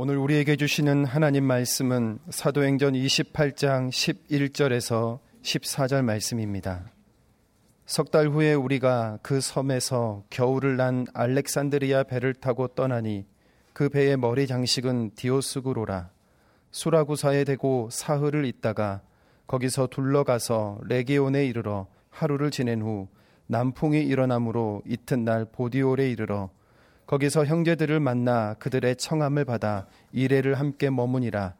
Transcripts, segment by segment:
오늘 우리에게 주시는 하나님 말씀은 사도행전 28장 11절에서 14절 말씀입니다. 석 달 후에 우리가 그 섬에서 겨울을 난 알렉산드리아 배를 타고 떠나니 그 배의 머리 장식은 디오스구로라. 수라구사에 대고 사흘을 있다가 거기서 둘러가서 레기온에 이르러 하루를 지낸 후 남풍이 일어나므로 이튿날 보디올에 이르러 거기서 형제들을 만나 그들의 청함을 받아 이래를 함께 머무니라.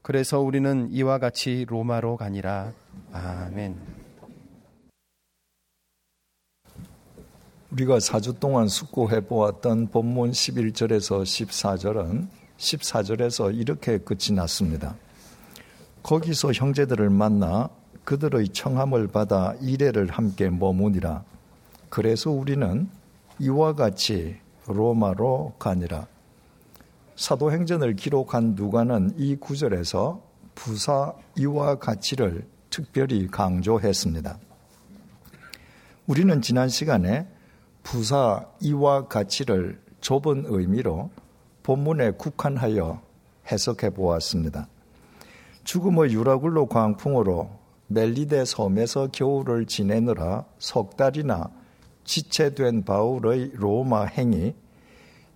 그래서 우리는 이와 같이 로마로 가니라. 아멘. 우리가 4주 동안 숙고해 보았던 본문 11절에서 14절은 14절에서 이렇게 끝이 났습니다. 거기서 형제들을 만나 그들의 청함을 받아 이래를 함께 머무니라. 그래서 우리는 이와 같이 로마로 가니라. 사도행전을 기록한 누가는 이 구절에서 부사 이와 가치를 특별히 강조했습니다. 우리는 지난 시간에 부사 이와 가치를 좁은 의미로 본문에 국한하여 해석해 보았습니다. 죽음의 유라굴로 광풍으로 멜리데 섬에서 겨울을 지내느라 석 달이나 지체된 바울의 로마 행이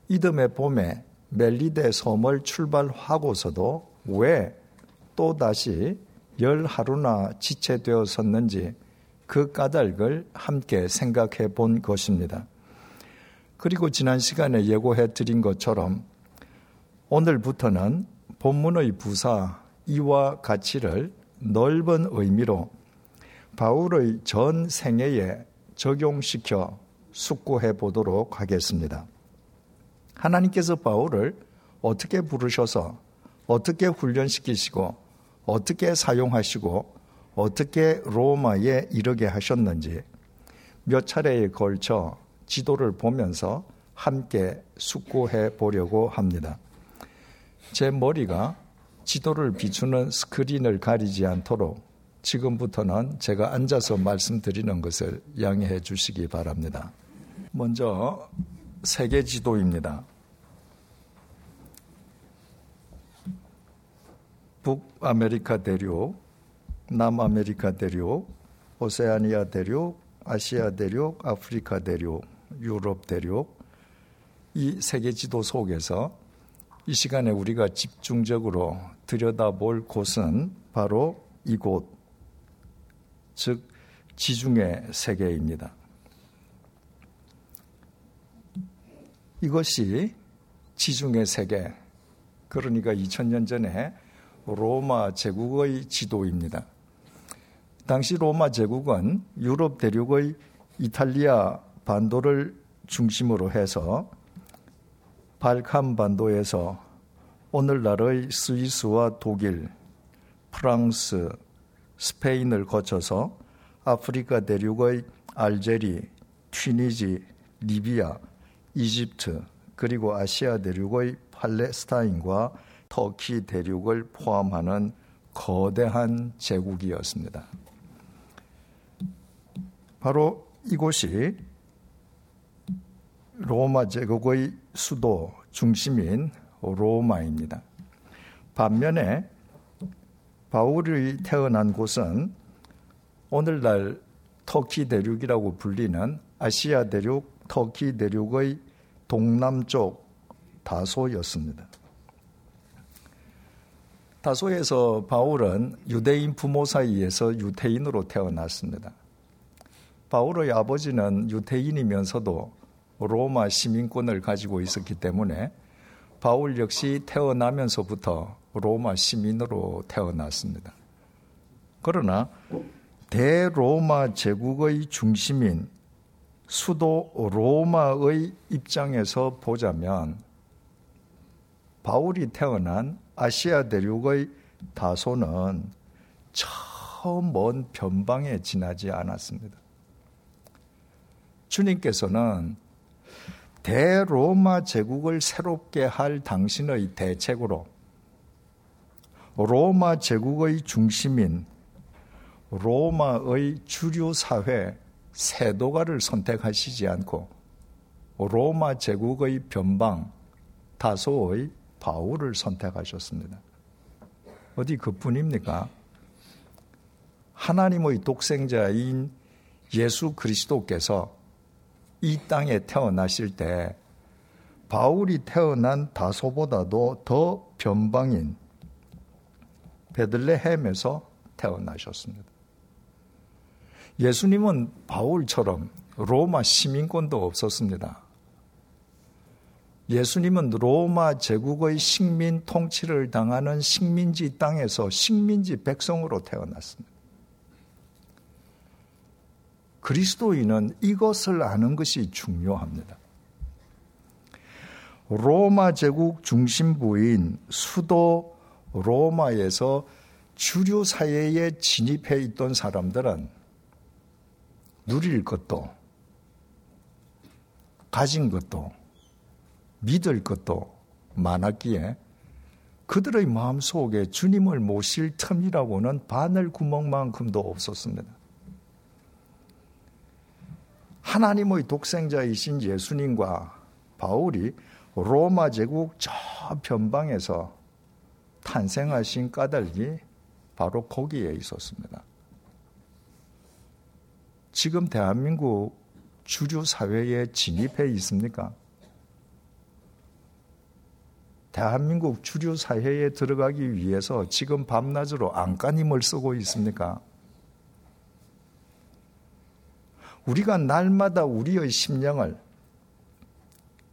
이듬해 봄에 멜리데 섬을 출발하고서도 왜 또다시 열 하루나 지체되었었는지 그 까닭을 함께 생각해 본 것입니다. 그리고 지난 시간에 예고해 드린 것처럼 오늘부터는 본문의 부사 이와 가치를 넓은 의미로 바울의 전 생애에 적용시켜 숙고해 보도록 하겠습니다. 하나님께서 바울을 어떻게 부르셔서 어떻게 훈련시키시고 어떻게 사용하시고 어떻게 로마에 이르게 하셨는지 몇 차례에 걸쳐 지도를 보면서 함께 숙고해 보려고 합니다. 제 머리가 지도를 비추는 스크린을 가리지 않도록 지금부터는 제가 앉아서 말씀드리는 것을 양해해 주시기 바랍니다. 먼저 세계 지도입니다. 북아메리카 대륙, 남아메리카 대륙, 오세아니아 대륙, 아시아 대륙, 아프리카 대륙, 유럽 대륙, 이 세계 지도 속에서 이 시간에 우리가 집중적으로 들여다볼 곳은 바로 이곳 즉 지중해 세계입니다. 이것이 지중해 세계, 그러니까 2000년 전에 로마 제국의 지도입니다. 당시 로마 제국은 유럽 대륙의 이탈리아 반도를 중심으로 해서 발칸 반도에서 오늘날의 스위스와 독일, 프랑스, 스페인을 거쳐서 아프리카 대륙의 알제리, 튀니지, 리비아, 이집트, 그리고 아시아 대륙의 팔레스타인과 터키 대륙을 포함하는 거대한 제국이었습니다. 바로 이곳이 로마 제국의 수도 중심인 로마입니다. 반면에 바울이 태어난 곳은 오늘날 터키 대륙이라고 불리는 아시아 대륙, 터키 대륙의 동남쪽 다소였습니다. 다소에서 바울은 유대인 부모 사이에서 유태인으로 태어났습니다. 바울의 아버지는 유태인이면서도 로마 시민권을 가지고 있었기 때문에 바울 역시 태어나면서부터 로마 시민으로 태어났습니다. 그러나 대로마 제국의 중심인 수도 로마의 입장에서 보자면 바울이 태어난 아시아 대륙의 다소는 처음 먼 변방에 지나지 않았습니다. 주님께서는 대로마 제국을 새롭게 할 당신의 대책으로 로마 제국의 중심인 로마의 주류 사회 세도가를 선택하시지 않고 로마 제국의 변방 다소의 바울을 선택하셨습니다. 어디 그뿐입니까? 하나님의 독생자인 예수 그리스도께서 이 땅에 태어나실 때 바울이 태어난 다소보다도 더 변방인 베들레헴에서 태어나셨습니다. 예수님은 바울처럼 로마 시민권도 없었습니다. 예수님은 로마 제국의 식민 통치를 당하는 식민지 땅에서 식민지 백성으로 태어났습니다. 그리스도인은 이것을 아는 것이 중요합니다. 로마 제국 중심부인 수도 로마에서 주류 사회에 진입해 있던 사람들은 누릴 것도 가진 것도 믿을 것도 많았기에 그들의 마음 속에 주님을 모실 틈이라고는 바늘 구멍만큼도 없었습니다. 하나님의 독생자이신 예수님과 바울이 로마 제국 저 변방에서 탄생하신 까닭이 바로 거기에 있었습니다. 지금 대한민국 주류 사회에 진입해 있습니까? 대한민국 주류 사회에 들어가기 위해서 지금 밤낮으로 안간힘을 쓰고 있습니까? 우리가 날마다 우리의 심령을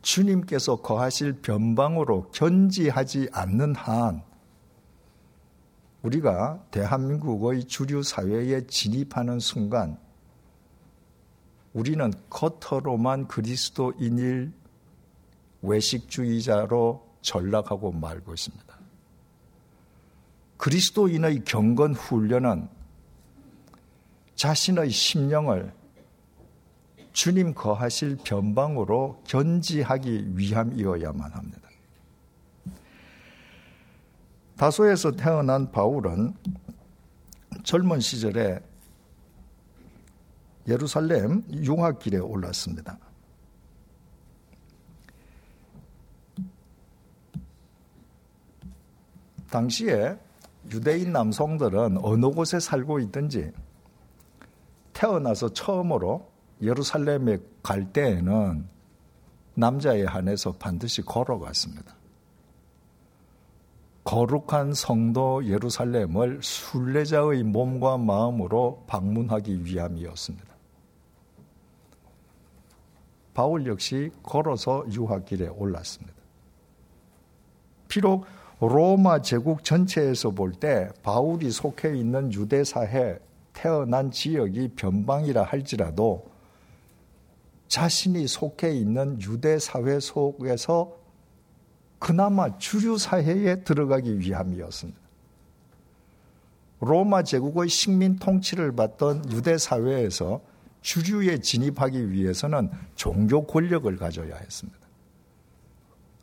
주님께서 거하실 변방으로 견지하지 않는 한 우리가 대한민국의 주류 사회에 진입하는 순간 우리는 겉으로만 그리스도인일 외식주의자로 전락하고 말 것입니다. 그리스도인의 경건 훈련은 자신의 심령을 주님 거하실 변방으로 견지하기 위함이어야만 합니다. 다소에서 태어난 바울은 젊은 시절에 예루살렘 융합길에 올랐습니다. 당시에 유대인 남성들은 어느 곳에 살고 있든지 태어나서 처음으로 예루살렘에 갈 때에는 남자에 한해서 반드시 걸어갔습니다. 거룩한 성도 예루살렘을 순례자의 몸과 마음으로 방문하기 위함이었습니다. 바울 역시 걸어서 유학길에 올랐습니다. 비록 로마 제국 전체에서 볼 때 바울이 속해 있는 유대 사회 태어난 지역이 변방이라 할지라도 자신이 속해 있는 유대 사회 속에서 그나마 주류 사회에 들어가기 위함이었습니다. 로마 제국의 식민 통치를 받던 유대 사회에서 주류에 진입하기 위해서는 종교 권력을 가져야 했습니다.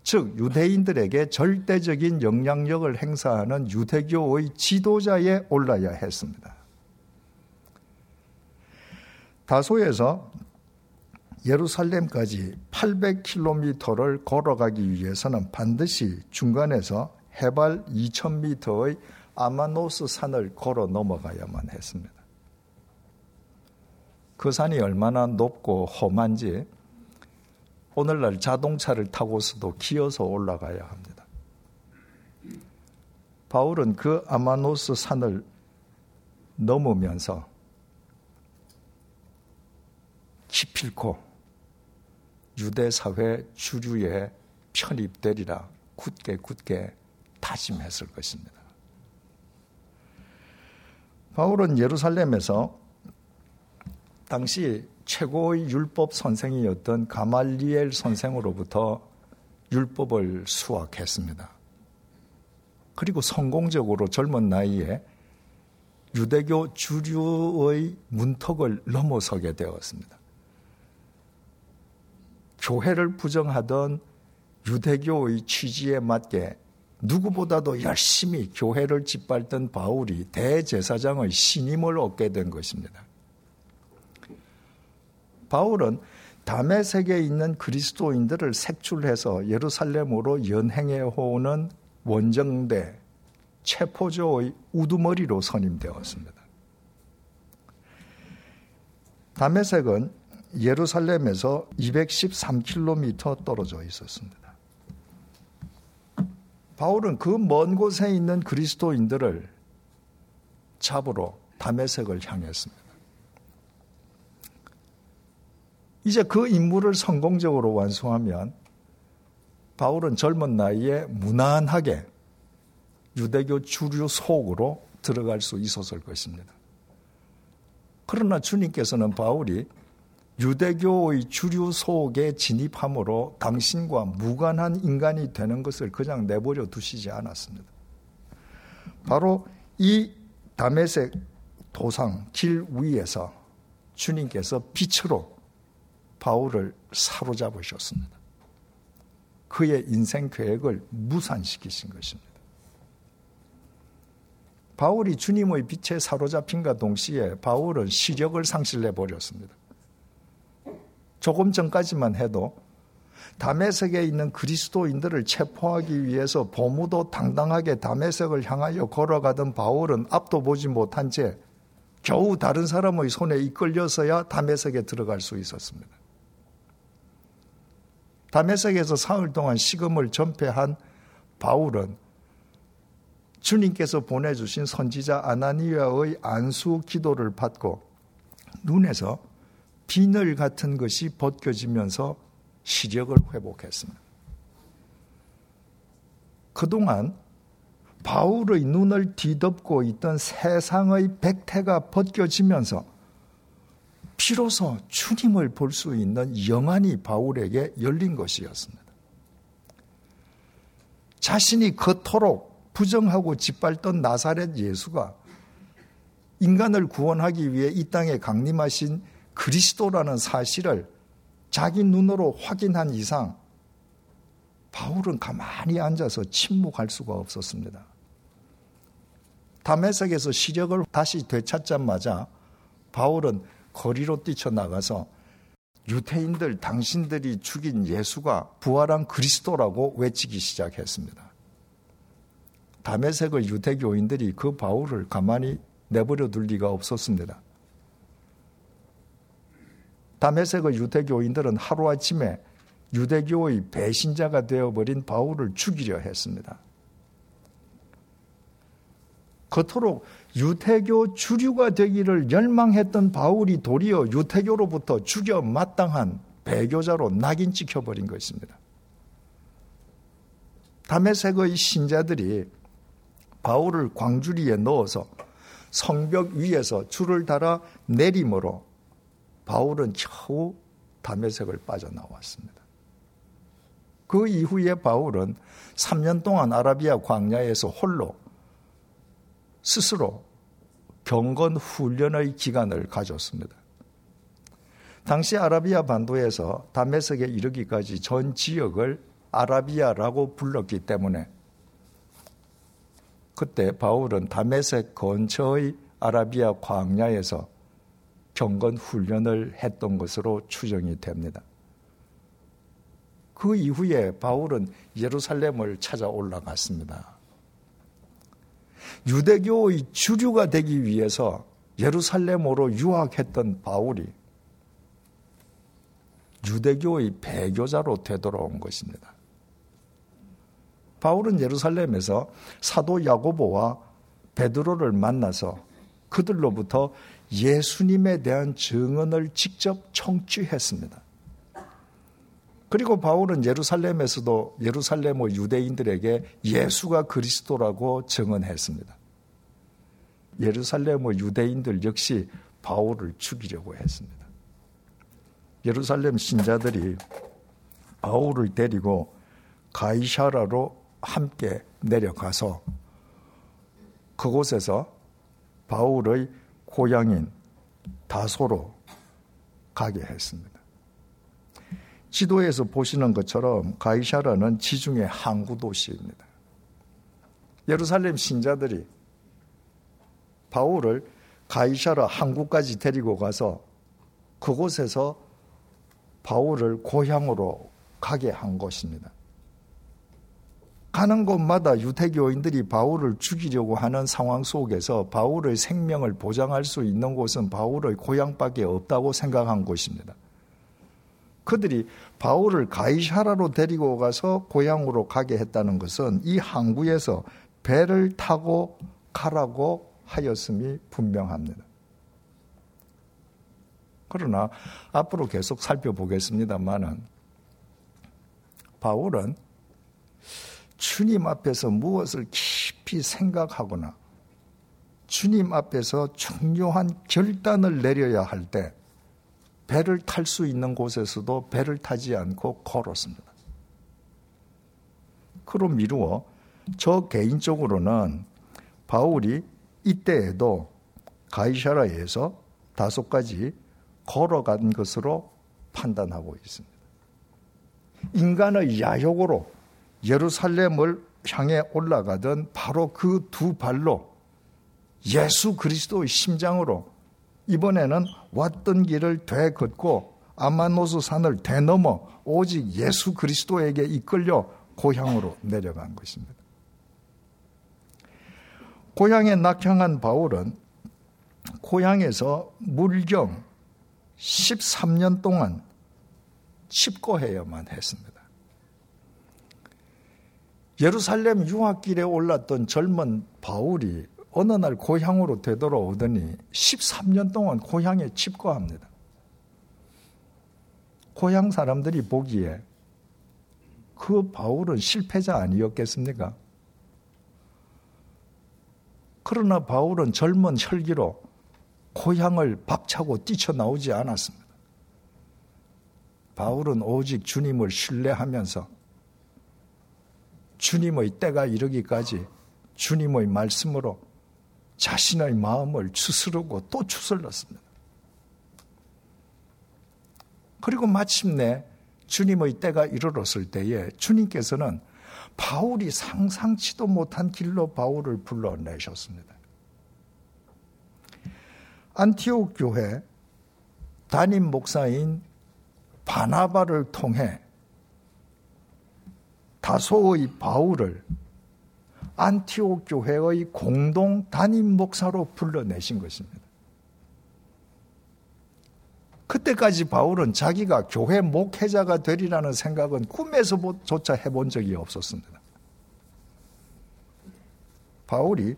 즉 유대인들에게 절대적인 영향력을 행사하는 유대교의 지도자에 올라야 했습니다. 다소에서 예루살렘까지 800km를 걸어가기 위해서는 반드시 중간에서 해발 2000m의 아마노스 산을 걸어 넘어가야만 했습니다. 그 산이 얼마나 높고 험한지 오늘날 자동차를 타고서도 기어서 올라가야 합니다. 바울은 그 아마노스 산을 넘으면서 기필코 유대 사회 주류에 편입되리라 굳게 굳게 다짐했을 것입니다. 바울은 예루살렘에서 당시 최고의 율법 선생이었던 가말리엘 선생으로부터 율법을 수학했습니다. 그리고 성공적으로 젊은 나이에 유대교 주류의 문턱을 넘어서게 되었습니다. 교회를 부정하던 유대교의 취지에 맞게 누구보다도 열심히 교회를 짓밟던 바울이 대제사장의 신임을 얻게 된 것입니다. 바울은 담에색에 있는 그리스도인들을 색출해서 예루살렘으로 연행해 오는 원정대 체포조의 우두머리로 선임되었습니다. 담에색은 예루살렘에서 213km 떨어져 있었습니다. 바울은 그 먼 곳에 있는 그리스도인들을 잡으러 담에색을 향했습니다. 이제 그 임무를 성공적으로 완수하면 바울은 젊은 나이에 무난하게 유대교 주류 속으로 들어갈 수 있었을 것입니다. 그러나 주님께서는 바울이 유대교의 주류 속에 진입함으로 당신과 무관한 인간이 되는 것을 그냥 내버려 두시지 않았습니다. 바로 이 담에색 도상 길 위에서 주님께서 빛으로 바울을 사로잡으셨습니다. 그의 인생 계획을 무산시키신 것입니다. 바울이 주님의 빛에 사로잡힌과 동시에 바울은 시력을 상실해 버렸습니다. 조금 전까지만 해도 담에색에 있는 그리스도인들을 체포하기 위해서 보무도 당당하게 담에색을 향하여 걸어가던 바울은 앞도 보지 못한 채 겨우 다른 사람의 손에 이끌려서야 담에색에 들어갈 수 있었습니다. 다메섹에서 사흘 동안 시금을 전폐한 바울은 주님께서 보내주신 선지자 아나니아의 안수 기도를 받고 눈에서 비늘 같은 것이 벗겨지면서 시력을 회복했습니다. 그동안 바울의 눈을 뒤덮고 있던 세상의 백태가 벗겨지면서 비로소 주님을 볼 수 있는 영안이 바울에게 열린 것이었습니다. 자신이 그토록 부정하고 짓밟던 나사렛 예수가 인간을 구원하기 위해 이 땅에 강림하신 그리스도라는 사실을 자기 눈으로 확인한 이상 바울은 가만히 앉아서 침묵할 수가 없었습니다. 담에색에서 시력을 다시 되찾자마자 바울은 거리로 뛰쳐나가서 유태인들 당신들이 죽인 예수가 부활한 그리스도라고 외치기 시작했습니다. 담에색을 유대교인들이 그 바울을 가만히 내버려 둘 리가 없었습니다. 담에색의 유대교인들은 하루아침에 유대교의 배신자가 되어버린 바울을 죽이려 했습니다. 그토록 유태교 주류가 되기를 열망했던 바울이 도리어 유태교로부터 죽여 마땅한 배교자로 낙인 찍혀버린 것입니다. 담에색의 신자들이 바울을 광주리에 넣어서 성벽 위에서 줄을 달아 내림으로 바울은 겨우 담에색을 빠져나왔습니다. 그 이후에 바울은 3년 동안 아라비아 광야에서 홀로 스스로 경건 훈련의 기간을 가졌습니다. 당시 아라비아 반도에서 담메색에 이르기까지 전 지역을 아라비아라고 불렀기 때문에 그때 바울은 담메색 근처의 아라비아 광야에서 경건 훈련을 했던 것으로 추정이 됩니다. 그 이후에 바울은 예루살렘을 찾아 올라갔습니다. 유대교의 주류가 되기 위해서 예루살렘으로 유학했던 바울이 유대교의 배교자로 되돌아온 것입니다. 바울은 예루살렘에서 사도 야고보와 베드로를 만나서 그들로부터 예수님에 대한 증언을 직접 청취했습니다. 그리고 바울은 예루살렘에서도 예루살렘의 유대인들에게 예수가 그리스도라고 증언했습니다. 예루살렘의 유대인들 역시 바울을 죽이려고 했습니다. 예루살렘 신자들이 바울을 데리고 가이샤라로 함께 내려가서 그곳에서 바울의 고향인 다소로 가게 했습니다. 지도에서 보시는 것처럼 가이샤라는 지중해 항구 도시입니다. 예루살렘 신자들이 바울을 가이샤라 항구까지 데리고 가서 그곳에서 바울을 고향으로 가게 한 것입니다. 가는 곳마다 유태교인들이 바울을 죽이려고 하는 상황 속에서 바울의 생명을 보장할 수 있는 곳은 바울의 고향밖에 없다고 생각한 것입니다. 그들이 바울을 가이샤라로 데리고 가서 고향으로 가게 했다는 것은 이 항구에서 배를 타고 가라고 하였음이 분명합니다. 그러나 앞으로 계속 살펴보겠습니다만은 바울은 주님 앞에서 무엇을 깊이 생각하거나 주님 앞에서 중요한 결단을 내려야 할 때 배를 탈 수 있는 곳에서도 배를 타지 않고 걸었습니다. 그로 미루어 저 개인적으로는 바울이 이때에도 가이샤라에서 다섯 가지 걸어간 것으로 판단하고 있습니다. 인간의 야욕으로 예루살렘을 향해 올라가던 바로 그 두 발로 예수 그리스도의 심장으로 이번에는 왔던 길을 되걷고 아마노스 산을 되넘어 오직 예수 그리스도에게 이끌려 고향으로 내려간 것입니다. 고향에 낙향한 바울은 고향에서 물경 13년 동안 칩고해야만 했습니다. 예루살렘 유학길에 올랐던 젊은 바울이 어느 날 고향으로 되돌아오더니 13년 동안 고향에 칩거합니다. 고향 사람들이 보기에 그 바울은 실패자 아니었겠습니까? 그러나 바울은 젊은 혈기로 고향을 박차고 뛰쳐나오지 않았습니다. 바울은 오직 주님을 신뢰하면서 주님의 때가 이르기까지 주님의 말씀으로 자신의 마음을 추스르고 또 추슬렀습니다. 그리고 마침내 주님의 때가 이르렀을 때에 주님께서는 바울이 상상치도 못한 길로 바울을 불러내셨습니다. 안티옥 교회 담임 목사인 바나바를 통해 다소의 바울을 안티옥 교회의 공동 담임 목사로 불러내신 것입니다. 그때까지 바울은 자기가 교회 목회자가 되리라는 생각은 꿈에서조차 해본 적이 없었습니다. 바울이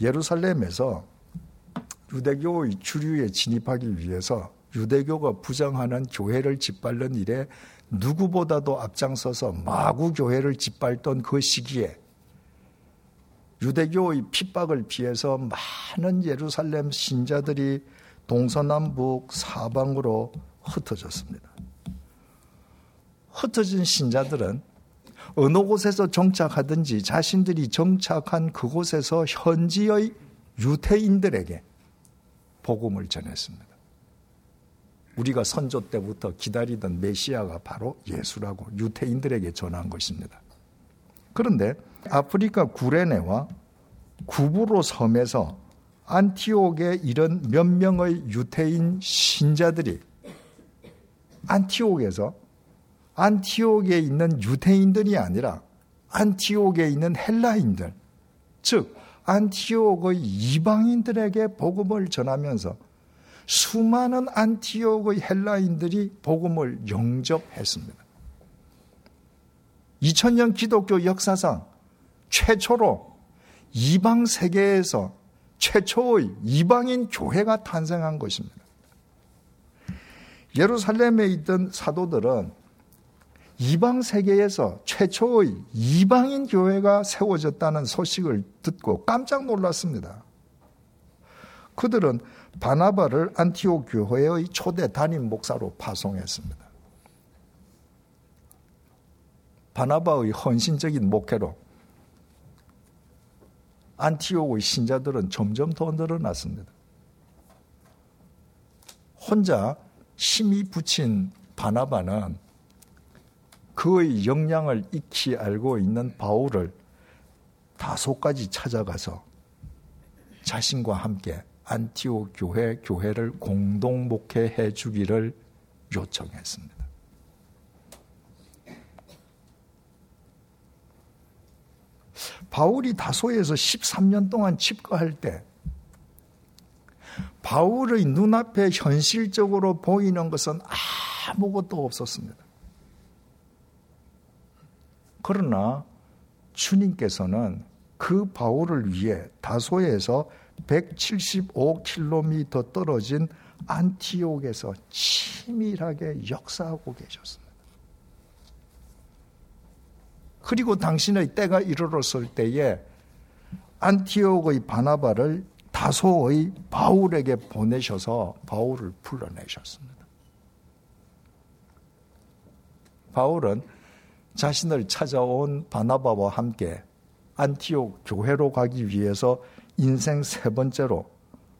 예루살렘에서 유대교의 주류에 진입하기 위해서 유대교가 부정하는 교회를 짓밟는 일에 누구보다도 앞장서서 마구 교회를 짓밟던 그 시기에 유대교의 핍박을 피해서 많은 예루살렘 신자들이 동서남북 사방으로 흩어졌습니다. 흩어진 신자들은 어느 곳에서 정착하든지 자신들이 정착한 그곳에서 현지의 유태인들에게 복음을 전했습니다. 우리가 선조 때부터 기다리던 메시아가 바로 예수라고 유태인들에게 전한 것입니다. 그런데 아프리카 구레네와 구부로 섬에서 안티옥에 이런 몇 명의 유태인 신자들이 안티옥에서 안티옥에 있는 유태인들이 아니라 안티옥에 있는 헬라인들, 즉 안티옥의 이방인들에게 복음을 전하면서 수많은 안티옥의 헬라인들이 복음을 영접했습니다. 2000년 기독교 역사상 최초로 이방 세계에서 최초의 이방인 교회가 탄생한 것입니다. 예루살렘에 있던 사도들은 이방 세계에서 최초의 이방인 교회가 세워졌다는 소식을 듣고 깜짝 놀랐습니다. 그들은 바나바를 안티옥 교회의 초대 담임 목사로 파송했습니다. 바나바의 헌신적인 목회로 안티옥의 신자들은 점점 더 늘어났습니다. 혼자 힘이 붙인 바나바는 그의 역량을 익히 알고 있는 바울을 다소까지 찾아가서 자신과 함께 안티오 교회 교회를 공동 목회해 주기를 요청했습니다. 바울이 다소에서 13년 동안 집거할 때 바울의 눈앞에 현실적으로 보이는 것은 아무것도 없었습니다. 그러나 주님께서는 그 바울을 위해 다소에서 175km 떨어진 안티옥에서 치밀하게 역사하고 계셨습니다. 그리고 당신의 때가 이르렀을 때에 안티옥의 바나바를 다소의 바울에게 보내셔서 바울을 불러내셨습니다. 바울은 자신을 찾아온 바나바와 함께 안티옥 교회로 가기 위해서 인생 세 번째로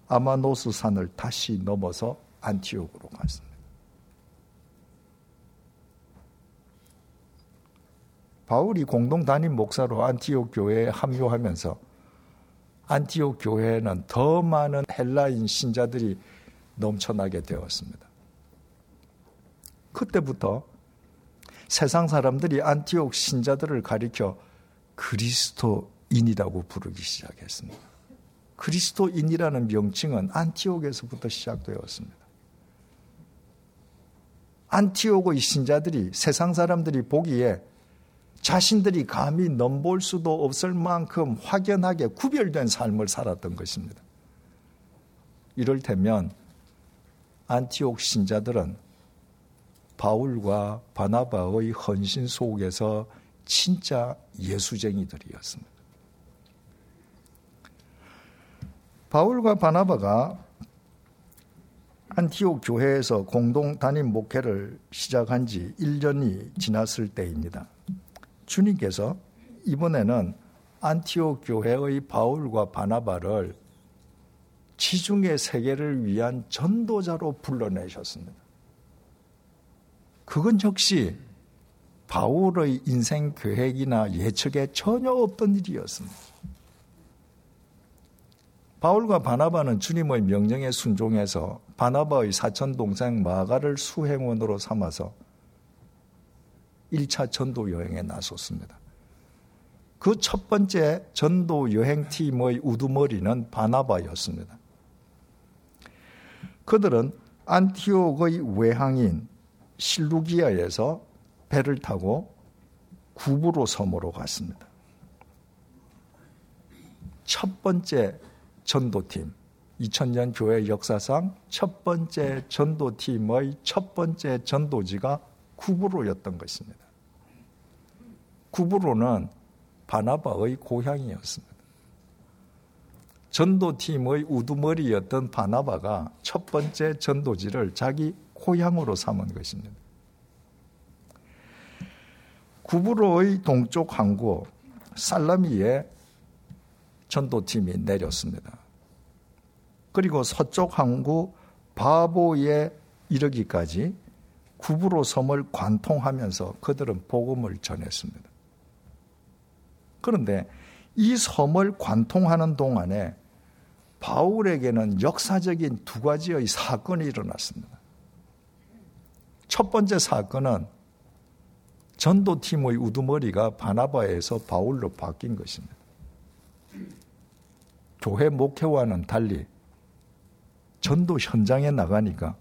아마노스 산을 다시 넘어서 안티옥으로 갔습니다. 바울이 공동 담임 목사로 안티옥 교회에 합류하면서 안티옥 교회에는 더 많은 헬라인 신자들이 넘쳐나게 되었습니다. 그때부터 세상 사람들이 안티옥 신자들을 가리켜 그리스도인이라고 부르기 시작했습니다. 그리스도인이라는 명칭은 안티옥에서부터 시작되었습니다. 안티옥의 신자들이 세상 사람들이 보기에 자신들이 감히 넘볼 수도 없을 만큼 확연하게 구별된 삶을 살았던 것입니다. 이럴테면 안티옥 신자들은 바울과 바나바의 헌신 속에서 진짜 예수쟁이들이었습니다. 바울과 바나바가 안티옥 교회에서 공동 담임 목회를 시작한 지 1년이 지났을 때입니다. 주님께서 이번에는 안티옥 교회의 바울과 바나바를 지중해 세계를 위한 전도자로 불러내셨습니다. 그건 역시 바울의 인생 계획이나 예측에 전혀 없던 일이었습니다. 바울과 바나바는 주님의 명령에 순종해서 바나바의 사촌 동생 마가를 수행원으로 삼아서 1차 전도 여행에 나섰습니다. 그 첫 번째 전도 여행팀의 우두머리는 바나바였습니다. 그들은 안티옥의 외항인 실루기아에서 배를 타고 구부로 섬으로 갔습니다. 첫 번째 전도팀, 2000년 교회 역사상 첫 번째 전도팀의 첫 번째 전도지가 구부로였던 것입니다. 구부로는 바나바의 고향이었습니다. 전도팀의 우두머리였던 바나바가 첫 번째 전도지를 자기 고향으로 삼은 것입니다. 구부로의 동쪽 항구 살라미에 전도팀이 내렸습니다. 그리고 서쪽 항구 바보에 이르기까지 구부로 섬을 관통하면서 그들은 복음을 전했습니다. 그런데 이 섬을 관통하는 동안에 바울에게는 역사적인 두 가지의 사건이 일어났습니다. 첫 번째 사건은 전도팀의 우두머리가 바나바에서 바울로 바뀐 것입니다. 교회 목회와는 달리 전도 현장에 나가니까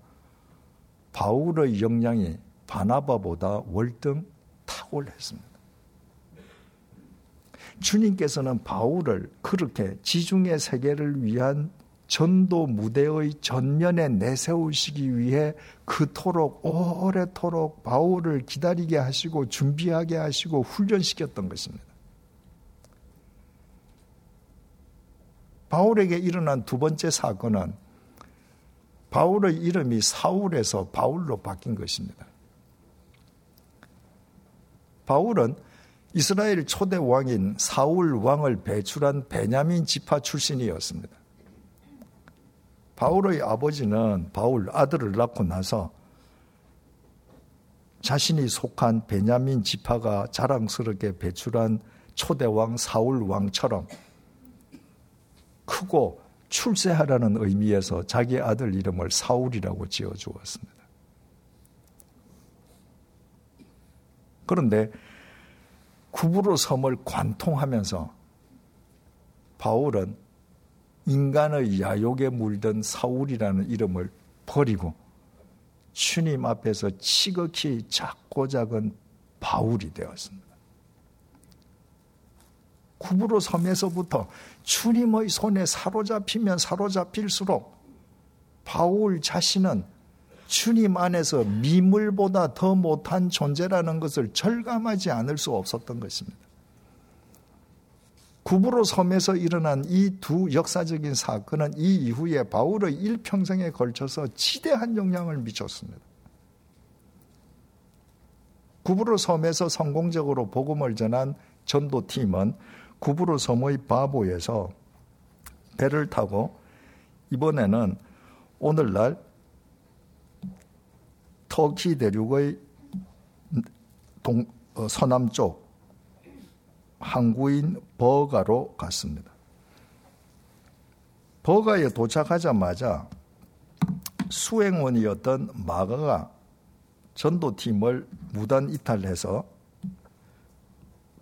바울의 역량이 바나바보다 월등 탁월했습니다. 주님께서는 바울을 그렇게 지중해 세계를 위한 전도 무대의 전면에 내세우시기 위해 그토록 오래도록 바울을 기다리게 하시고 준비하게 하시고 훈련시켰던 것입니다. 바울에게 일어난 두 번째 사건은 바울의 이름이 사울에서 바울로 바뀐 것입니다. 바울은 이스라엘 초대 왕인 사울 왕을 배출한 베냐민 지파 출신이었습니다. 바울의 아버지는 바울 아들을 낳고 나서 자신이 속한 베냐민 지파가 자랑스럽게 배출한 초대 왕 사울 왕처럼 크고 출세하라는 의미에서 자기 아들 이름을 사울이라고 지어 주었습니다. 그런데 구부로 섬을 관통하면서 바울은 인간의 야욕에 물든 사울이라는 이름을 버리고 주님 앞에서 치극히 작고 작은 바울이 되었습니다. 구부로 섬에서부터 주님의 손에 사로잡히면 사로잡힐수록 바울 자신은 주님 안에서 미물보다 더 못한 존재라는 것을 절감하지 않을 수 없었던 것입니다. 구부로 섬에서 일어난 이 두 역사적인 사건은 이 이후에 바울의 일평생에 걸쳐서 지대한 영향을 미쳤습니다. 구부로 섬에서 성공적으로 복음을 전한 전도팀은 구부로 섬의 바보에서 배를 타고 이번에는 오늘날 터키 대륙의 동, 어, 서남쪽 항구인 버가로 갔습니다. 버가에 도착하자마자 수행원이었던 마가가 전도팀을 무단 이탈해서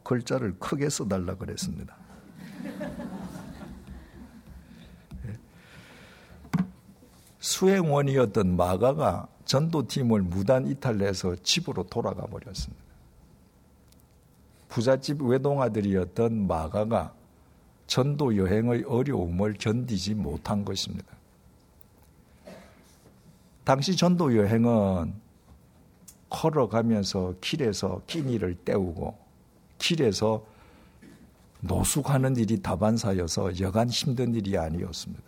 글자를 크게 써달라 그랬습니다. 예. 수행원이었던 마가가 전도팀을 무단 이탈해서 집으로 돌아가 버렸습니다. 부잣집 외동아들이었던 마가가 전도 여행의 어려움을 견디지 못한 것입니다. 당시 전도 여행은 걸어가면서 길에서 끼니를 때우고 길에서 노숙하는 일이 다반사여서 여간 힘든 일이 아니었습니다.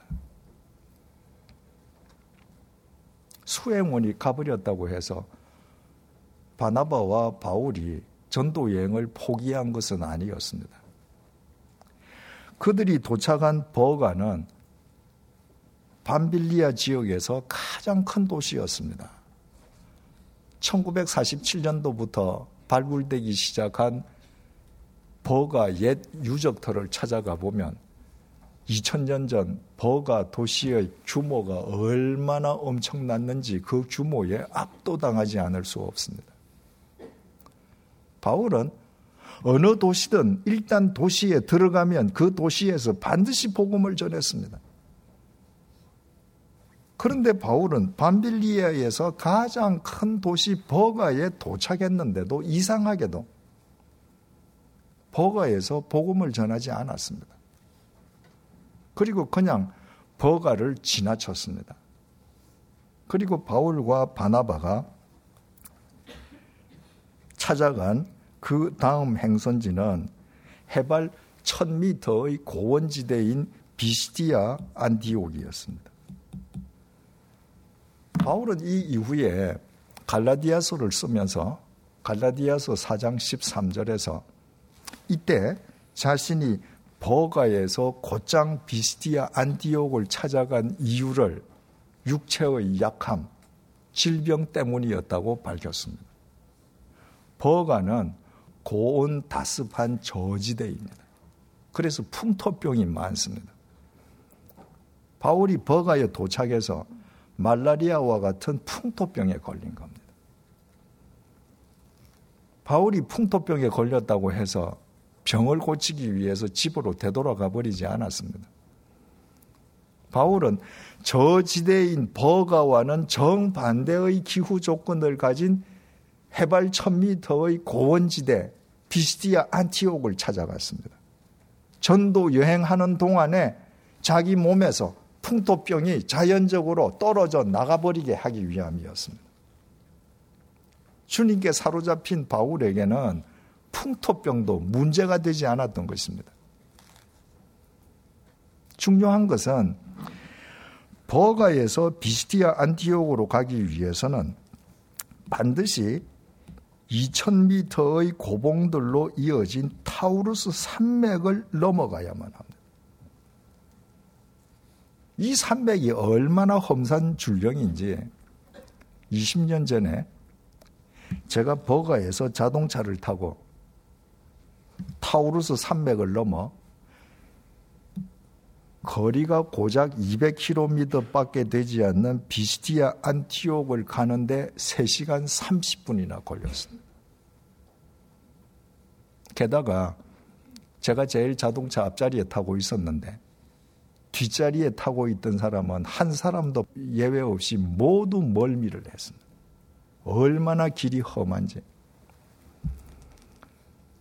수행원이 가버렸다고 해서 바나바와 바울이 전도 여행을 포기한 것은 아니었습니다. 그들이 도착한 버가는 밤빌리아 지역에서 가장 큰 도시였습니다. 1947년도부터 발굴되기 시작한 버가 옛 유적터를 찾아가 보면 2000년 전 버가 도시의 규모가 얼마나 엄청났는지 그 규모에 압도당하지 않을 수 없습니다. 바울은 어느 도시든 일단 도시에 들어가면 그 도시에서 반드시 복음을 전했습니다. 그런데 바울은 반빌리아에서 가장 큰 도시 버가에 도착했는데도 이상하게도 버가에서 복음을 전하지 않았습니다. 그리고 그냥 버가를 지나쳤습니다. 그리고 바울과 바나바가 찾아간 그 다음 행선지는 해발 1000m의 고원지대인 비시디아 안디옥이었습니다. 바울은 이 이후에 갈라디아서를 쓰면서 갈라디아서 4장 13절에서 이때 자신이 버가에서 곧장 비스티아 안디옥을 찾아간 이유를 육체의 약함, 질병 때문이었다고 밝혔습니다. 버가는 고온 다습한 저지대입니다. 그래서 풍토병이 많습니다. 바울이 버가에 도착해서 말라리아와 같은 풍토병에 걸린 겁니다. 바울이 풍토병에 걸렸다고 해서 병을 고치기 위해서 집으로 되돌아가 버리지 않았습니다. 바울은 저지대인 버가와는 정반대의 기후 조건을 가진 해발 1000m의 고원지대 비스티아 안티옥을 찾아갔습니다. 전도 여행하는 동안에 자기 몸에서 풍토병이 자연적으로 떨어져 나가버리게 하기 위함이었습니다. 주님께 사로잡힌 바울에게는 풍토병도 문제가 되지 않았던 것입니다. 중요한 것은 버가에서 비스티아 안티옥으로 가기 위해서는 반드시 2000m의 고봉들로 이어진 타우루스 산맥을 넘어가야만 합니다. 이 산맥이 얼마나 험산 줄령인지 20년 전에 제가 버가에서 자동차를 타고 타우루스 산맥을 넘어 거리가 고작 200km 밖에 되지 않는 비스티아 안티옥을 가는데 3시간 30분이나 걸렸습니다. 게다가 제가 제일 자동차 앞자리에 타고 있었는데 뒷자리에 타고 있던 사람은 한 사람도 예외 없이 모두 멀미를 했습니다. 얼마나 길이 험한지.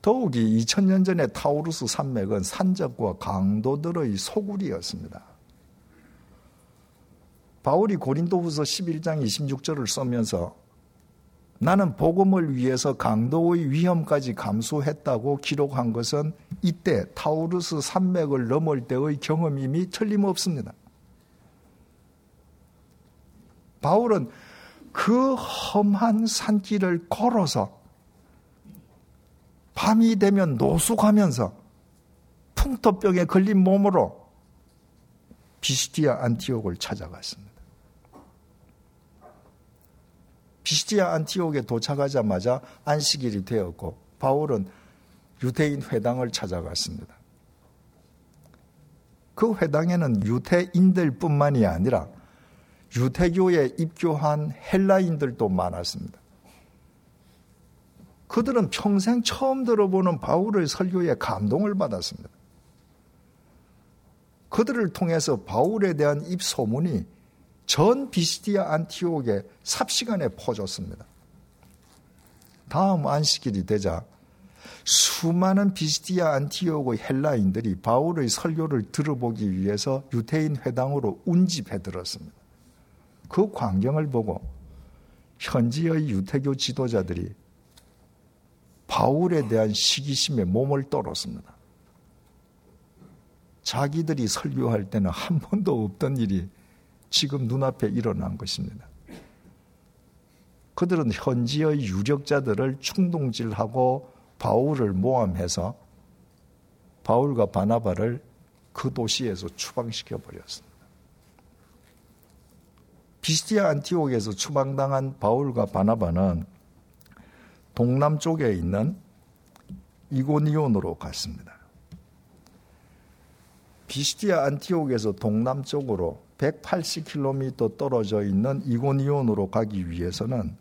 더욱이 2000년 전에 타우루스 산맥은 산적과 강도들의 소굴이었습니다. 바울이 고린도후서 11장 26절을 써면서 나는 복음을 위해서 강도의 위험까지 감수했다고 기록한 것은 이때 타우루스 산맥을 넘을 때의 경험임이 틀림없습니다. 바울은 그 험한 산길을 걸어서 밤이 되면 노숙하면서 풍토병에 걸린 몸으로 비스티아 안티옥을 찾아갔습니다. 비스티아 안티옥에 도착하자마자 안식일이 되었고 바울은 유대인 회당을 찾아갔습니다. 그 회당에는 유대인들뿐만이 아니라 유대교에 입교한 헬라인들도 많았습니다. 그들은 평생 처음 들어보는 바울의 설교에 감동을 받았습니다. 그들을 통해서 바울에 대한 입소문이 전 비스티아 안티옥에 삽시간에 퍼졌습니다. 다음 안식일이 되자 수많은 비스티아 안티옥의 헬라인들이 바울의 설교를 들어보기 위해서 유태인 회당으로 운집해 들었습니다. 그 광경을 보고 현지의 유태교 지도자들이 바울에 대한 시기심에 몸을 떨었습니다. 자기들이 설교할 때는 한 번도 없던 일이 지금 눈앞에 일어난 것입니다. 그들은 현지의 유력자들을 충동질하고 바울을 모함해서 바울과 바나바를 그 도시에서 추방시켜 버렸습니다. 비스티아 안티옥에서 추방당한 바울과 바나바는 동남쪽에 있는 이고니온으로 갔습니다. 비스티아 안티옥에서 동남쪽으로 180km 떨어져 있는 이고니온으로 가기 위해서는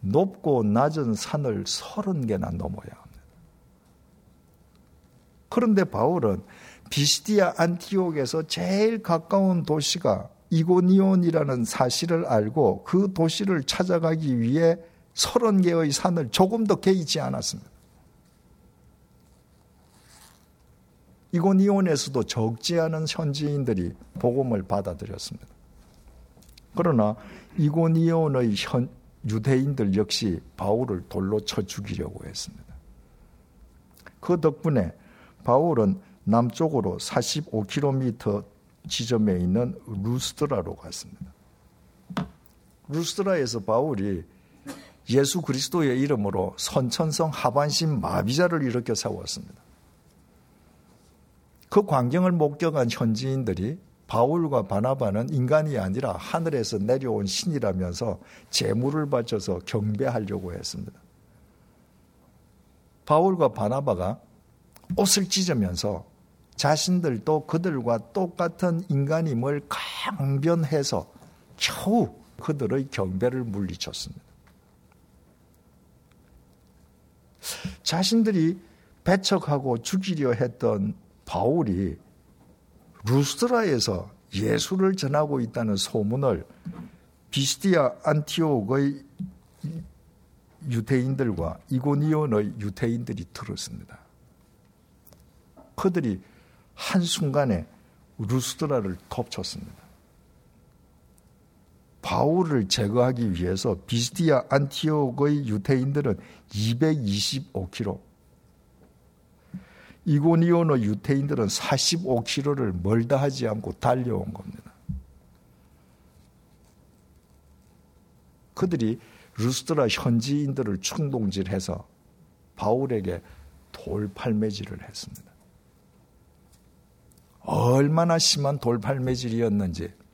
높고 낮은 산을 30개나 넘어야 합니다. 그런데 바울은 비스티아 안티옥에서 제일 가까운 도시가 이고니온이라는 사실을 알고 그 도시를 찾아가기 위해 30개의 산을 조금 더 개의치 않았습니다. 이고니온에서도 적지 않은 현지인들이 복음을 받아들였습니다. 그러나 이고니온의 현, 유대인들 역시 바울을 돌로 쳐 죽이려고 했습니다. 그 덕분에 바울은 남쪽으로 45km 지점에 있는 루스드라로 갔습니다. 루스드라에서 바울이 예수 그리스도의 이름으로 선천성 하반신 마비자를 일으켜 세웠습니다. 그 광경을 목격한 현지인들이 바울과 바나바는 인간이 아니라 하늘에서 내려온 신이라면서 재물을 바쳐서 경배하려고 했습니다. 바울과 바나바가 옷을 찢으면서 자신들도 그들과 똑같은 인간임을 강변해서 겨우 그들의 경배를 물리쳤습니다. 자신들이 배척하고 죽이려 했던 바울이 루스트라에서 예수를 전하고 있다는 소문을 비스티아 안티옥의 유태인들과 이고니온의 유태인들이 들었습니다. 그들이 한순간에 루스드라를 덮쳤습니다. 바울을 제거하기 위해서 비스티아 안티옥의 유태인들은 225km, 이고니온의 유태인들은 45km를 멀다 하지 않고 달려온 겁니다. 그들이 루스드라 현지인들을 충동질해서 바울에게 돌팔매질을 했습니다. 얼마나 심한 돌팔매질이었는지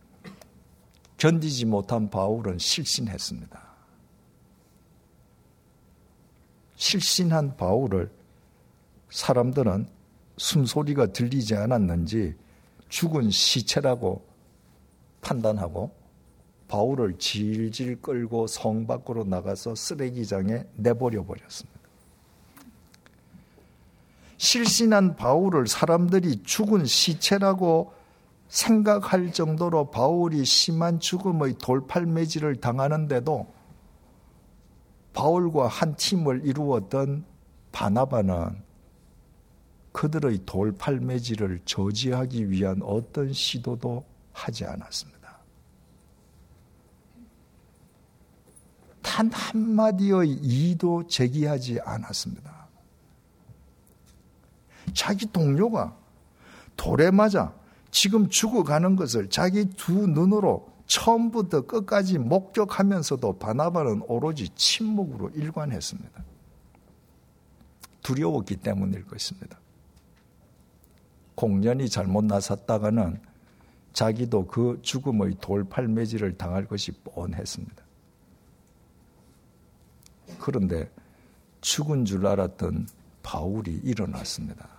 견디지 못한 바울은 실신했습니다. 실신한 바울을 사람들은 숨소리가 들리지 않았는지 죽은 시체라고 판단하고 바울을 질질 끌고 성 밖으로 나가서 쓰레기장에 내버려 버렸습니다. 실신한 바울을 사람들이 죽은 시체라고 생각할 정도로 바울이 심한 죽음의 돌팔매질을 당하는데도 바울과 한 팀을 이루었던 바나바는 그들의 돌팔매질을 저지하기 위한 어떤 시도도 하지 않았습니다. 단 한마디의 이의도 제기하지 않았습니다. 자기 동료가 돌에 맞아 지금 죽어가는 것을 자기 두 눈으로 처음부터 끝까지 목격하면서도 바나바는 오로지 침묵으로 일관했습니다. 두려웠기 때문일 것입니다. 공연이 잘못 나섰다가는 자기도 그 죽음의 돌팔매질을 당할 것이 뻔했습니다. 그런데 죽은 줄 알았던 바울이 일어났습니다.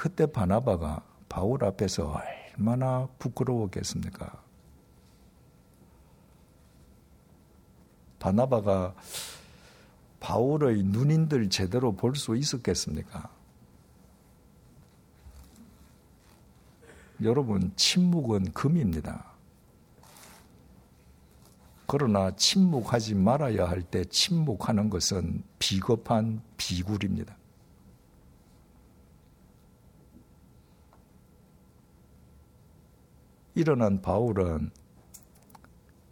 그때 바나바가 바울 앞에서 얼마나 부끄러웠겠습니까? 바나바가 바울의 눈인들 제대로 볼 수 있었겠습니까? 여러분, 침묵은 금입니다. 그러나 침묵하지 말아야 할 때 침묵하는 것은 비겁한 비굴입니다. 일어난 바울은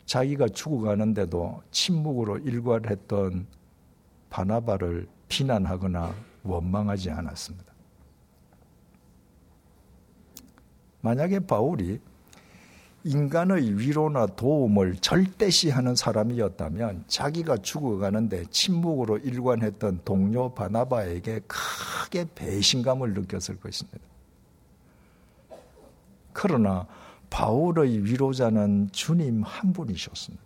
자기가 죽어가는데도 침묵으로 일관했던 바나바를 비난하거나 원망하지 않았습니다. 만약에 바울이 인간의 위로나 도움을 절대시하는 사람이었다면 자기가 죽어가는데 침묵으로 일관했던 동료 바나바에게 크게 배신감을 느꼈을 것입니다. 그러나 바울의 위로자는 주님 한 분이셨습니다.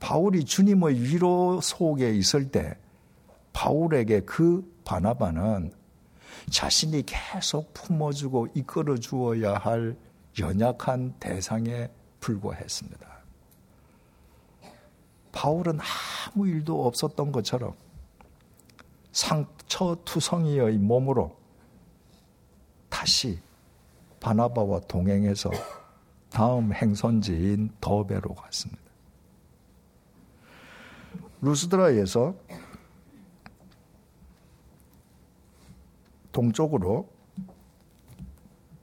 바울이 주님의 위로 속에 있을 때 바울에게 그 바나바는 자신이 계속 품어주고 이끌어 주어야 할 연약한 대상에 불과했습니다. 바울은 아무 일도 없었던 것처럼 상처 투성이의 몸으로 다시 바나바와 동행해서 다음 행선지인 더베로 갔습니다. 루스드라에서 동쪽으로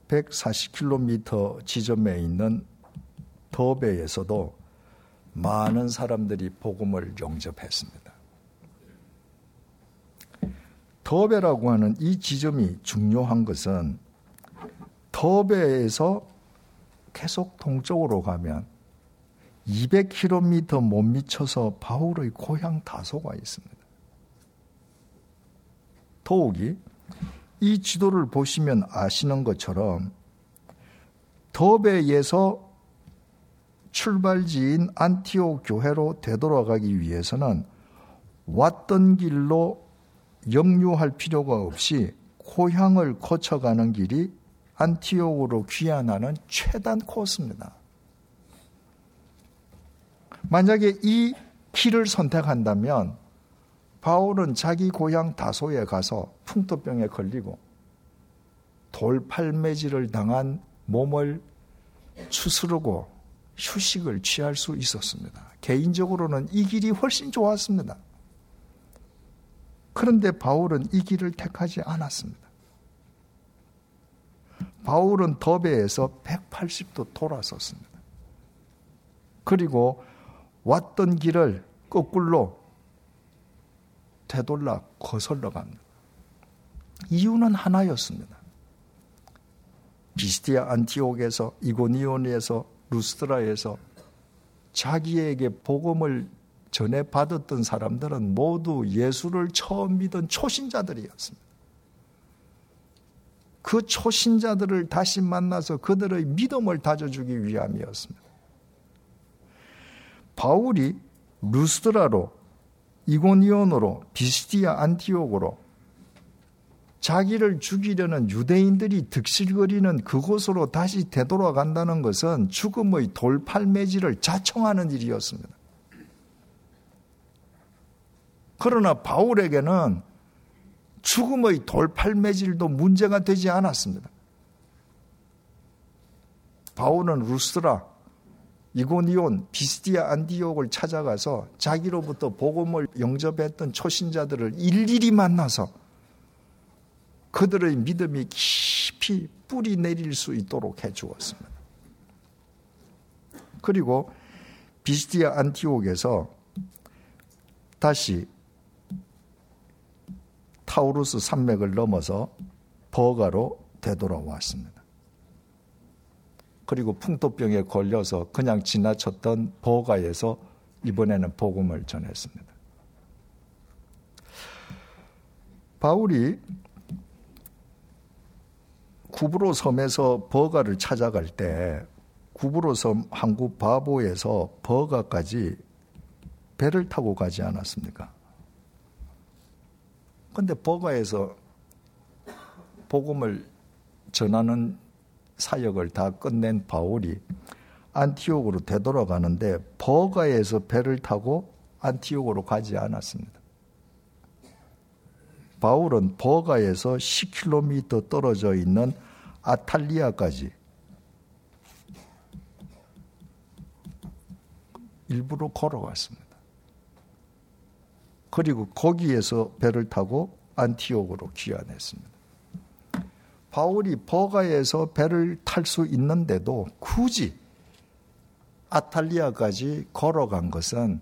140km 지점에 있는 더베에서도 많은 사람들이 복음을 영접했습니다. 더베라고 하는 이 지점이 중요한 것은 더베에서 계속 동쪽으로 가면 200km 못 미쳐서 바울의 고향 다소가 있습니다. 더욱이 이 지도를 보시면 아시는 것처럼 더베에서 출발지인 안티오 교회로 되돌아가기 위해서는 왔던 길로 역류할 필요가 없이 고향을 거쳐가는 길이 안티옥으로 귀환하는 최단 코스입니다. 만약에 이 길을 선택한다면 바울은 자기 고향 다소에 가서 풍토병에 걸리고 돌팔매질을 당한 몸을 추스르고 휴식을 취할 수 있었습니다. 개인적으로는 이 길이 훨씬 좋았습니다. 그런데 바울은 이 길을 택하지 않았습니다. 바울은 더베에서 180도 돌아섰습니다. 그리고 왔던 길을 거꾸로 되돌라 거슬러 갑니다. 이유는 하나였습니다. 비스티아 안티옥에서 이고니온에서 루스트라에서 자기에게 복음을 전해 받았던 사람들은 모두 예수를 처음 믿은 초신자들이었습니다. 그 초신자들을 다시 만나서 그들의 믿음을 다져주기 위함이었습니다. 바울이 루스드라로 이고니온으로 비스티아 안티옥으로 자기를 죽이려는 유대인들이 득실거리는 그곳으로 다시 되돌아간다는 것은 죽음의 돌팔매질을 자청하는 일이었습니다. 그러나 바울에게는 죽음의 돌팔매질도 문제가 되지 않았습니다. 바울은 루스라, 이고니온, 비스디아 안디옥을 찾아가서 자기로부터 복음을 영접했던 초신자들을 일일이 만나서 그들의 믿음이 깊이 뿌리 내릴 수 있도록 해 주었습니다. 그리고 비스디아 안티옥에서 다시 타우루스 산맥을 넘어서 버가로 되돌아왔습니다. 그리고 풍토병에 걸려서 그냥 지나쳤던 버가에서 이번에는 복음을 전했습니다. 바울이 구브로 섬에서 버가를 찾아갈 때 구브로 섬 항구 바보에서 버가까지 배를 타고 가지 않았습니까? 근데 버가에서 복음을 전하는 사역을 다 끝낸 바울이 안티옥으로 되돌아가는데 버가에서 배를 타고 안티옥으로 가지 않았습니다. 바울은 버가에서 10km 떨어져 있는 아탈리아까지 일부러 걸어갔습니다. 그리고 거기에서 배를 타고 안티옥으로 귀환했습니다. 바울이 버가에서 배를 탈 수 있는데도 굳이 아탈리아까지 걸어간 것은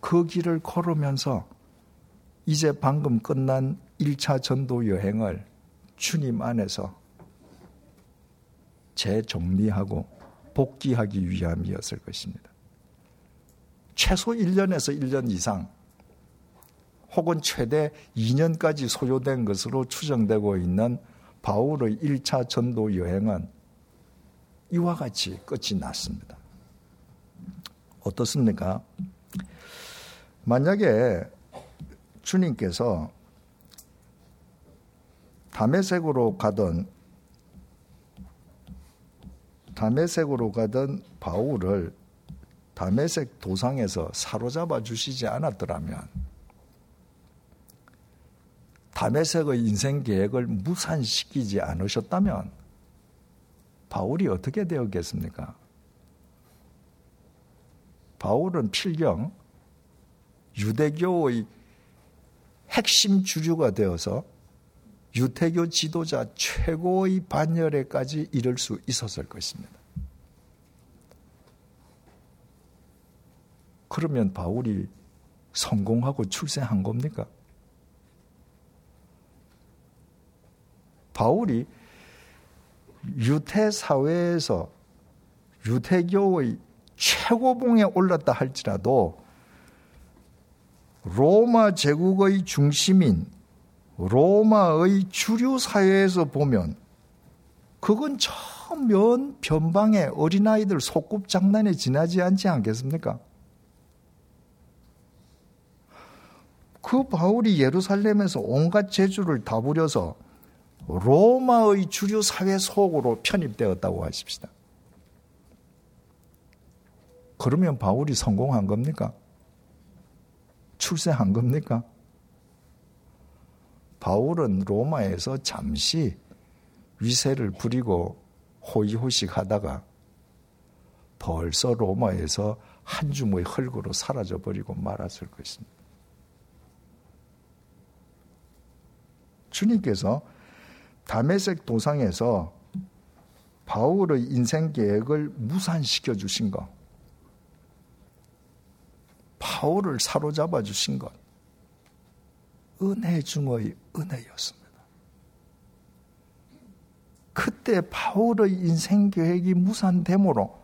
그 길을 걸으면서 이제 방금 끝난 1차 전도 여행을 주님 안에서 재정리하고 복귀하기 위함이었을 것입니다. 최소 1년에서 1년 이상 혹은 최대 2년까지 소요된 것으로 추정되고 있는 바울의 1차 전도 여행은 이와 같이 끝이 났습니다. 어떻습니까? 만약에 주님께서 담에색으로 가던 담에색으로 가던 바울을 담에색 도상에서 사로잡아 주시지 않았더라면 담에색의 인생 계획을 무산시키지 않으셨다면 바울이 어떻게 되었겠습니까? 바울은 필경 유대교의 핵심 주류가 되어서 유태교 지도자 최고의 반열에까지 이를 수 있었을 것입니다. 그러면 바울이 성공하고 출세한 겁니까? 바울이 유태 사회에서 유태교의 최고봉에 올랐다 할지라도 로마 제국의 중심인 로마의 주류 사회에서 보면 그건 처면 변방의 어린아이들 소꿉 장난에 지나지 않지 않겠습니까? 그 바울이 예루살렘에서 온갖 재주를 다 부려서 로마의 주류 사회 속으로 편입되었다고 하십시다. 그러면 바울이 성공한 겁니까? 출세한 겁니까? 바울은 로마에서 잠시 위세를 부리고 호의호식 하다가 벌써 로마에서 한 줌의 흙으로 사라져 버리고 말았을 것입니다. 주님께서 담에색 도상에서 바울의 인생 계획을 무산시켜 주신 것, 바울을 사로잡아 주신 것, 은혜 중의 은혜였습니다. 그때 바울의 인생 계획이 무산되므로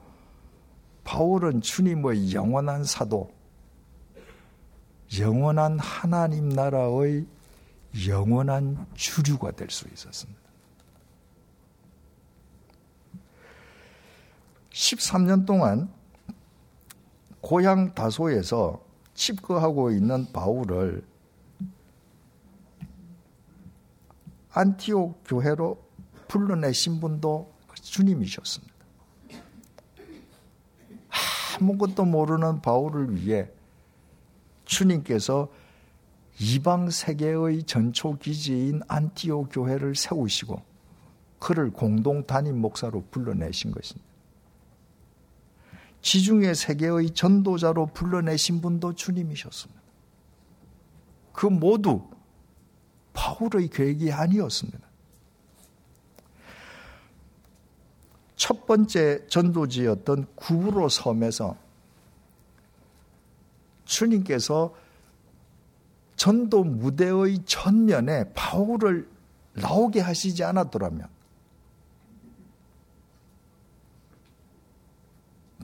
바울은 주님의 영원한 사도, 영원한 하나님 나라의 영원한 주류가 될 수 있었습니다. 13년 동안 고향 다소에서 칩거하고 있는 바울을 안티옥 교회로 불러내신 분도 주님이셨습니다. 아무것도 모르는 바울을 위해 주님께서 이방 세계의 전초 기지인 안티오 교회를 세우시고 그를 공동 담임 목사로 불러내신 것입니다. 지중해 세계의 전도자로 불러내신 분도 주님이셨습니다. 그 모두 바울의 계획이 아니었습니다. 첫 번째 전도지였던 구브로 섬에서 주님께서 전도 무대의 전면에 바울을 나오게 하시지 않았더라면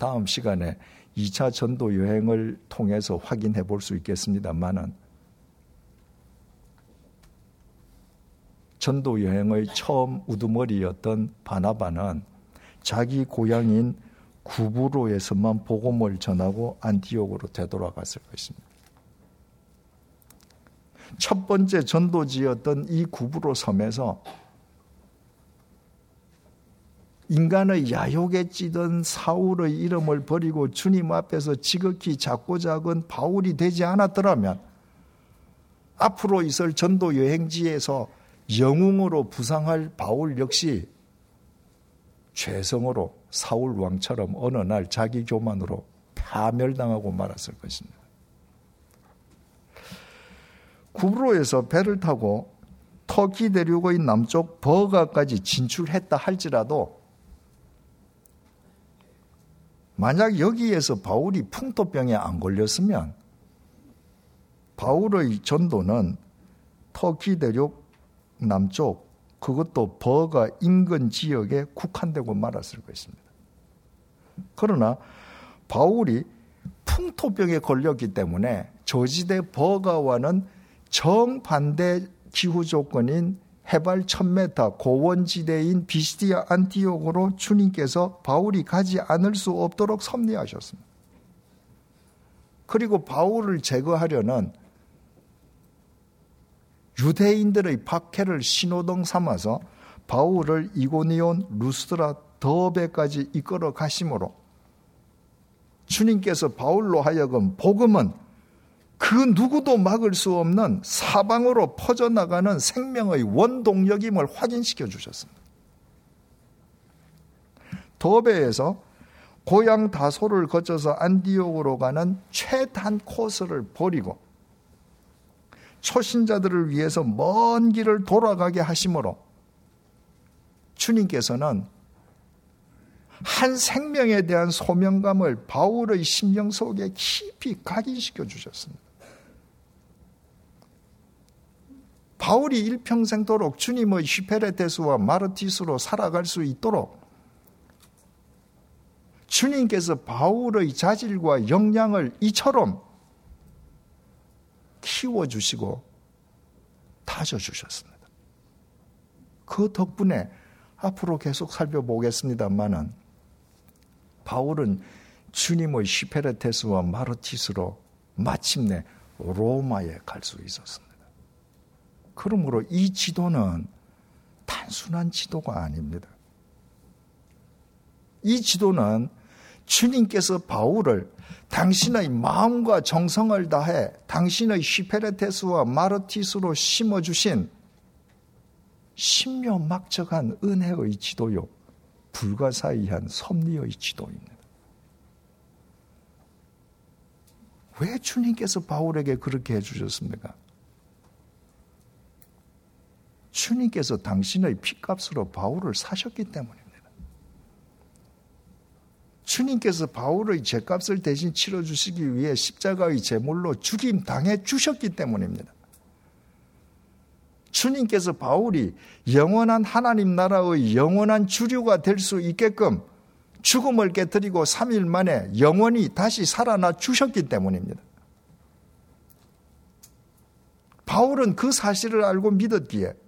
다음 시간에 2차 전도 여행을 통해서 확인해 볼 수 있겠습니다만은 전도 여행의 처음 우두머리였던 바나바는 자기 고향인 구부로에서만 복음을 전하고 안티옥으로 되돌아갔을 것입니다. 첫 번째 전도지였던 이 구부로 섬에서 인간의 야욕에 찌든 사울의 이름을 버리고 주님 앞에서 지극히 작고 작은 바울이 되지 않았더라면 앞으로 있을 전도 여행지에서 영웅으로 부상할 바울 역시 죄성으로 사울 왕처럼 어느 날 자기 교만으로 파멸당하고 말았을 것입니다. 구브로에서 배를 타고 터키 대륙의 남쪽 버가까지 진출했다 할지라도 만약 여기에서 바울이 풍토병에 안 걸렸으면 바울의 전도는 터키 대륙 남쪽 그것도 버가 인근 지역에 국한되고 말았을 것입니다. 그러나 바울이 풍토병에 걸렸기 때문에 저지대 버가와는 정반대 기후 조건인 해발 1000m 고원지대인 비시디아 안티옥으로 주님께서 바울이 가지 않을 수 없도록 섭리하셨습니다. 그리고 바울을 제거하려는 유대인들의 박해를 신호등 삼아서 바울을 이고니온 루스드라 더베까지 이끌어 가심으로 주님께서 바울로 하여금 복음은 그 누구도 막을 수 없는 사방으로 퍼져나가는 생명의 원동력임을 확인시켜 주셨습니다. 더베에서 고향 다소를 거쳐서 안디옥으로 가는 최단 코스를 버리고 초신자들을 위해서 먼 길을 돌아가게 하심으로 주님께서는 한 생명에 대한 소명감을 바울의 심령 속에 깊이 각인시켜 주셨습니다. 바울이 일평생도록 주님의 슈페레테스와 마르티스로 살아갈 수 있도록 주님께서 바울의 자질과 역량을 이처럼 키워주시고 다져주셨습니다. 그 덕분에 앞으로 계속 살펴보겠습니다만은 바울은 주님의 시페레테스와 마르티스로 마침내 로마에 갈 수 있었습니다. 그러므로 이 지도는 단순한 지도가 아닙니다. 이 지도는 주님께서 바울을 당신의 마음과 정성을 다해 당신의 시페레테스와 마르티스로 심어주신 신묘막적한 은혜의 지도요. 불가사의한 섭리의 지도입니다. 왜 주님께서 바울에게 그렇게 해주셨습니까? 주님께서 당신의 피값으로 바울을 사셨기 때문입니다. 주님께서 바울의 죄값을 대신 치러주시기 위해 십자가의 제물로 죽임 당해 주셨기 때문입니다. 주님께서 바울이 영원한 하나님 나라의 영원한 주류가 될 수 있게끔 죽음을 깨뜨리고 3일 만에 영원히 다시 살아나 주셨기 때문입니다. 바울은 그 사실을 알고 믿었기에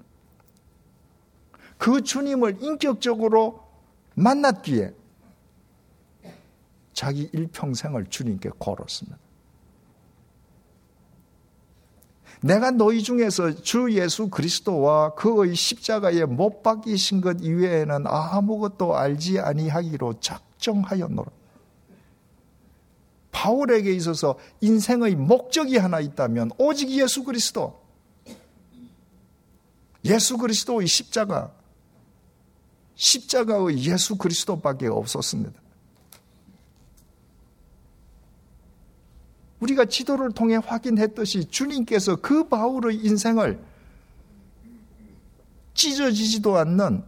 그 주님을 인격적으로 만났기에 자기 일평생을 주님께 걸었습니다. 내가 너희 중에서 주 예수 그리스도와 그의 십자가에 못 박이신 것 이외에는 아무것도 알지 아니하기로 작정하였노라. 바울에게 있어서 인생의 목적이 하나 있다면 오직 예수 그리스도. 예수 그리스도의 십자가. 십자가의 예수 그리스도밖에 없었습니다. 우리가 지도를 통해 확인했듯이 주님께서 그 바울의 인생을 찢어지지도 않는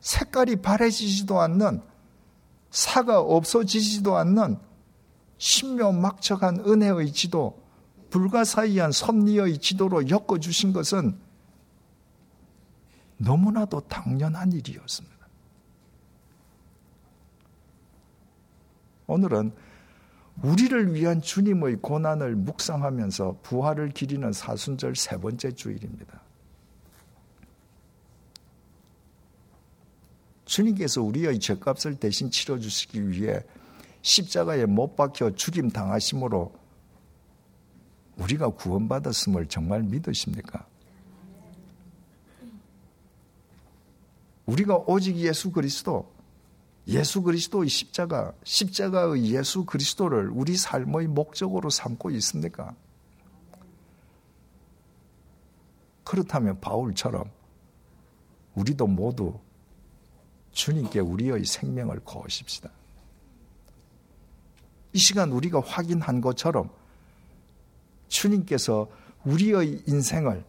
색깔이 바래지지도 않는 사가 없어지지도 않는 신묘막척한 은혜의 지도, 불가사의한 섭리의 지도로 엮어주신 것은 너무나도 당연한 일이었습니다. 오늘은 우리를 위한 주님의 고난을 묵상하면서 부활을 기리는 사순절 세 번째 주일입니다. 주님께서 우리의 죄값을 대신 치러주시기 위해 십자가에 못 박혀 죽임 당하심으로 우리가 구원받았음을 정말 믿으십니까? 우리가 오직 예수 그리스도, 예수 그리스도의 십자가, 십자가의 예수 그리스도를 우리 삶의 목적으로 삼고 있습니까? 그렇다면 바울처럼 우리도 모두 주님께 우리의 생명을 거십시다. 이 시간 우리가 확인한 것처럼 주님께서 우리의 인생을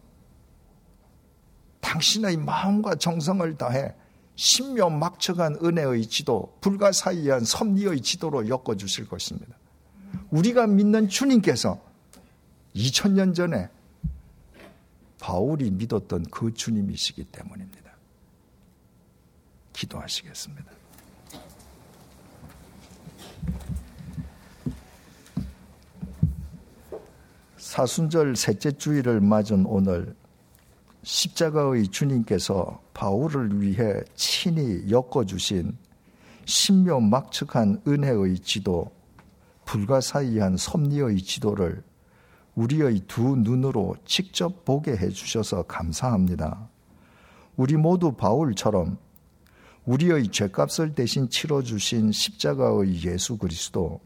당신의 마음과 정성을 다해 신묘막측한 은혜의 지도, 불가사의한 섭리의 지도로 엮어주실 것입니다. 우리가 믿는 주님께서 2000년 전에 바울이 믿었던 그 주님이시기 때문입니다. 기도하시겠습니다. 사순절 셋째 주일을 맞은 오늘 십자가의 주님께서 바울을 위해 친히 엮어주신 신묘 막측한 은혜의 지도, 불가사의한 섭리의 지도를 우리의 두 눈으로 직접 보게 해주셔서 감사합니다. 우리 모두 바울처럼 우리의 죄값을 대신 치러주신 십자가의 예수 그리스도,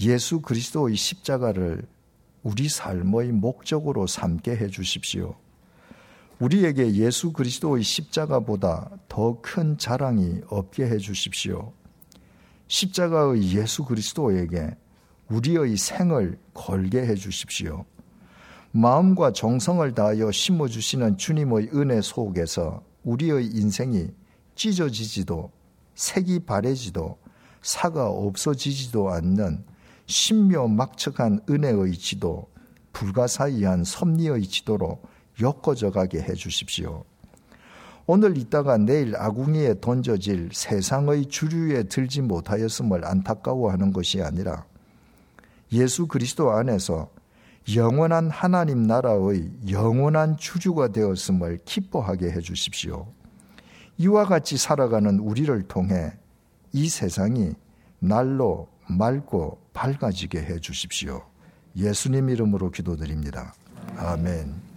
예수 그리스도의 십자가를 우리 삶의 목적으로 삼게 해 주십시오. 우리에게 예수 그리스도의 십자가보다 더 큰 자랑이 없게 해 주십시오. 십자가의 예수 그리스도에게 우리의 생을 걸게 해 주십시오. 마음과 정성을 다하여 심어 주시는 주님의 은혜 속에서 우리의 인생이 찢어지지도 색이 바래지도 사가 없어지지도 않는 신묘 막측한 은혜의 지도, 불가사의한 섭리의 지도로 엮어져 가게 해 주십시오. 오늘 있다가 내일 아궁이에 던져질 세상의 주류에 들지 못하였음을 안타까워하는 것이 아니라 예수 그리스도 안에서 영원한 하나님 나라의 영원한 주주가 되었음을 기뻐하게 해 주십시오. 이와 같이 살아가는 우리를 통해 이 세상이 날로 맑고 밝아지게 해 주십시오. 예수님 이름으로 기도드립니다. 아멘.